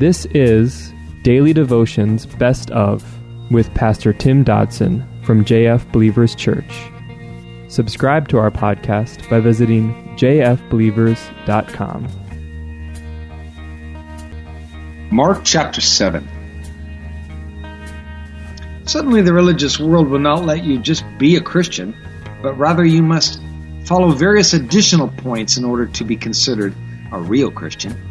This is Daily Devotions Best of with Pastor Tim Dodson from JF Believers Church. Subscribe to our podcast by visiting jfbelievers.com. Mark chapter 7. Suddenly, the religious world will not let you just be a Christian, but rather you must follow various additional points in order to be considered a real Christian.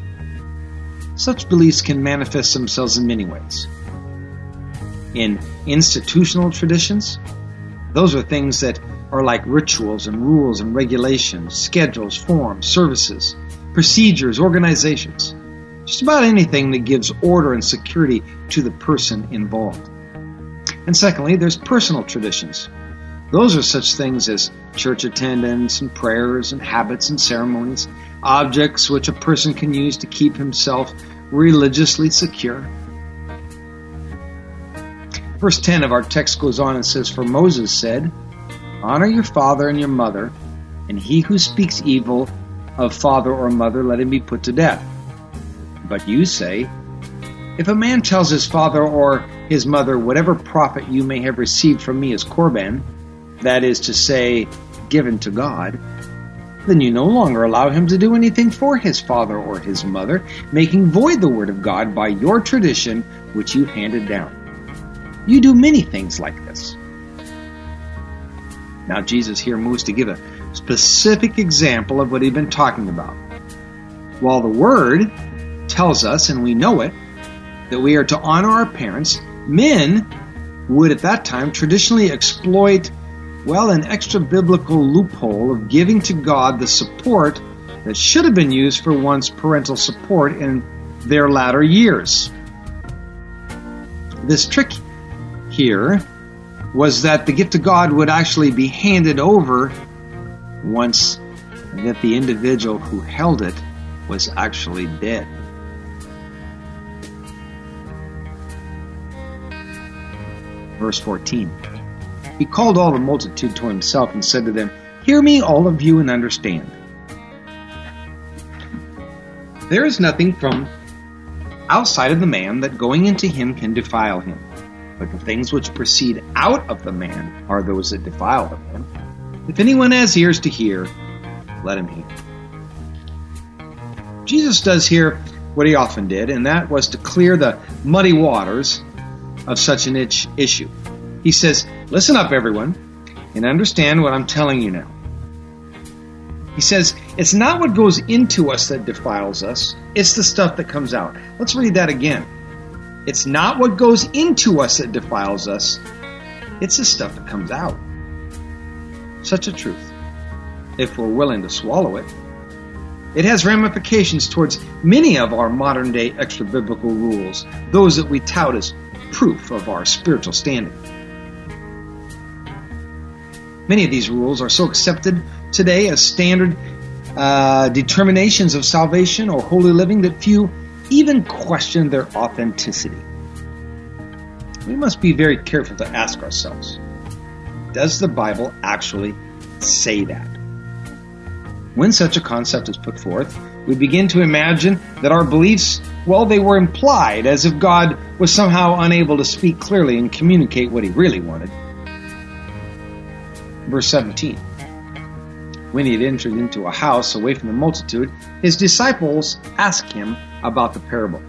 Such beliefs can manifest themselves in many ways. In institutional traditions, those are things that are like rituals and rules and regulations, schedules, forms, services, procedures, organizations. Just about anything that gives order and security to the person involved. And secondly, there's personal traditions. Those are such things as church attendance and prayers and habits and ceremonies, objects which a person can use to keep himself religiously secure. Verse 10 of our text goes on and says, For Moses said, Honor your father and your mother, and he who speaks evil of father or mother, let him be put to death. But you say, If a man tells his father or his mother, Whatever profit you may have received from me is korban, that is to say, given to God, then you no longer allow him to do anything for his father or his mother, making void the word of God by your tradition which you handed down. You do many things like this. Now, Jesus here moves to give a specific example of what he'd been talking about. While the Word tells us, and we know it, that we are to honor our parents, men would at that time traditionally exploit, well, an extra biblical loophole of giving to God the support that should have been used for one's parental support in their latter years. This trick here was that the gift of God would actually be handed over once that the individual who held it was actually dead. Verse 14 He called all the multitude to himself and said to them, Hear me, all of you, and understand. There is nothing from outside of the man that going into him can defile him but the things which proceed out of the man are those that defile the man. If anyone has ears to hear, let him hear. Jesus does here what he often did, and that was to clear the muddy waters of such an itch issue. He says, Listen up, everyone, and understand what I'm telling you now. He says, It's not what goes into us that defiles us, it's the stuff that comes out. Let's read that again. It's not what goes into us that defiles us, it's the stuff that comes out. Such a truth, if we're willing to swallow it. It has ramifications towards many of our modern day extra biblical rules, those that we tout as proof of our spiritual standing. Many of these rules are so accepted today as standard uh, determinations of salvation or holy living that few even question their authenticity. We must be very careful to ask ourselves Does the Bible actually say that? When such a concept is put forth, we begin to imagine that our beliefs, well, they were implied, as if God was somehow unable to speak clearly and communicate what he really wanted. Verse 17 When he had entered into a house away from the multitude, his disciples asked him about the parable.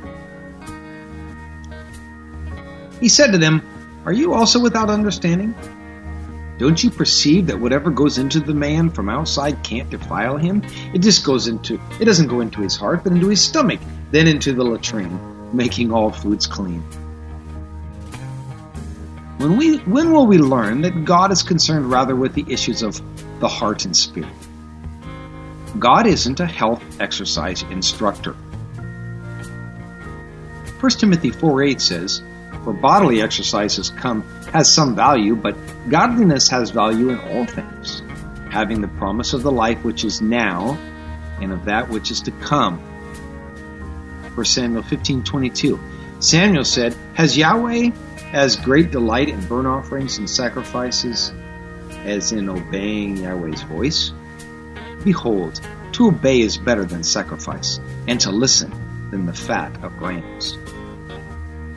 He said to them, Are you also without understanding? Don't you perceive that whatever goes into the man from outside can't defile him? It just goes into, it doesn't go into his heart, but into his stomach, then into the latrine, making all foods clean. When we, when will we learn that God is concerned rather with the issues of the heart and spirit? God isn't a health exercise instructor. 1 Timothy 4 8 says, For bodily exercise has come has some value, but godliness has value in all things, having the promise of the life which is now and of that which is to come. 1 Samuel fifteen twenty two. Samuel said, Has Yahweh as great delight in burnt offerings and sacrifices as in obeying Yahweh's voice? Behold, to obey is better than sacrifice, and to listen than the fat of rams.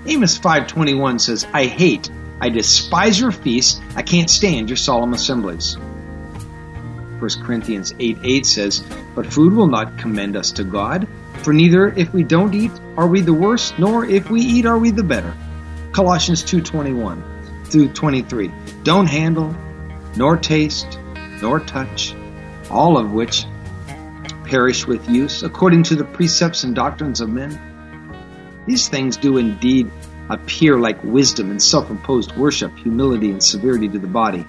Amos 5:21 says, "I hate, I despise your feasts, I can't stand your solemn assemblies." 1 Corinthians 8 8 says, But food will not commend us to God, for neither if we don't eat are we the worse, nor if we eat are we the better. Colossians 2.21 through 23. Don't handle, nor taste, nor touch, all of which perish with use, according to the precepts and doctrines of men. These things do indeed appear like wisdom and self-imposed worship, humility and severity to the body,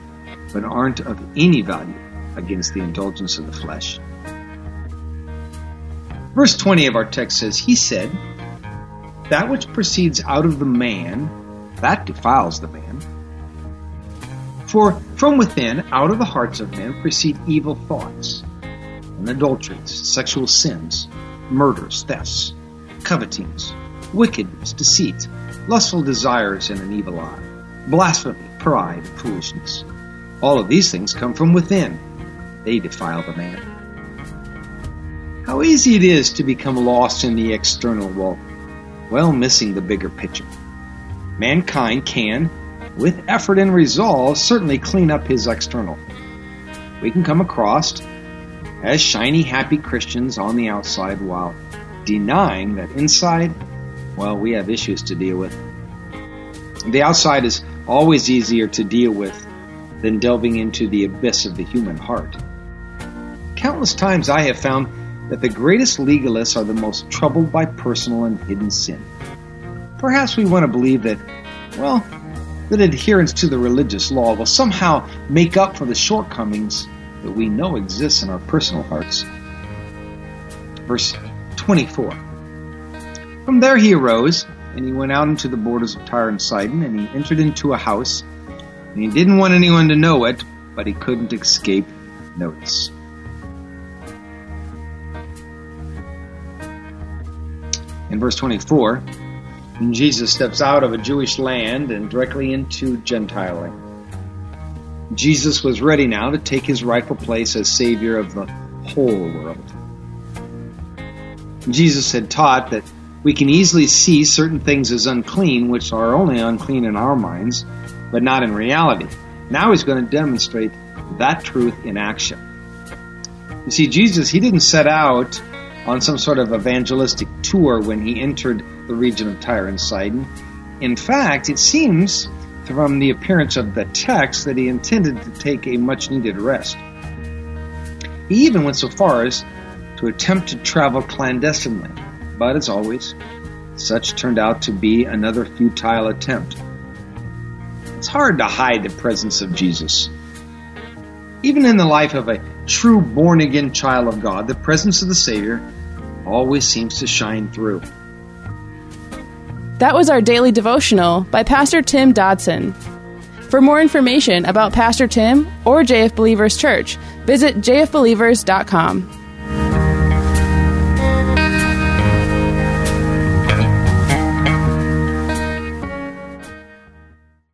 but aren't of any value against the indulgence of the flesh. Verse 20 of our text says, He said, That which proceeds out of the man, that defiles the man. For from within, out of the hearts of men, proceed evil thoughts, and adulteries, sexual sins, murders, thefts, covetings, wickedness, deceit, lustful desires, and an evil eye, blasphemy, pride, and foolishness. All of these things come from within they defile the man. How easy it is to become lost in the external well missing the bigger picture. Mankind can, with effort and resolve, certainly clean up his external. We can come across as shiny, happy Christians on the outside while denying that inside, well, we have issues to deal with. The outside is always easier to deal with than delving into the abyss of the human heart. Countless times I have found that the greatest legalists are the most troubled by personal and hidden sin. Perhaps we want to believe that, well, that adherence to the religious law will somehow make up for the shortcomings that we know exist in our personal hearts. Verse 24. From there he arose, and he went out into the borders of Tyre and Sidon, and he entered into a house, and he didn't want anyone to know it, but he couldn't escape notice. In verse 24, Jesus steps out of a Jewish land and directly into Gentile land. Jesus was ready now to take his rightful place as Savior of the whole world. Jesus had taught that we can easily see certain things as unclean, which are only unclean in our minds, but not in reality. Now he's going to demonstrate that truth in action. You see, Jesus, he didn't set out on some sort of evangelistic tour when he entered the region of Tyre and Sidon. In fact, it seems from the appearance of the text that he intended to take a much needed rest. He even went so far as to attempt to travel clandestinely, but as always, such turned out to be another futile attempt. It's hard to hide the presence of Jesus. Even in the life of a true born again child of God, the presence of the Savior always seems to shine through. That was our daily devotional by Pastor Tim Dodson. For more information about Pastor Tim or JF Believers Church, visit jfbelievers.com.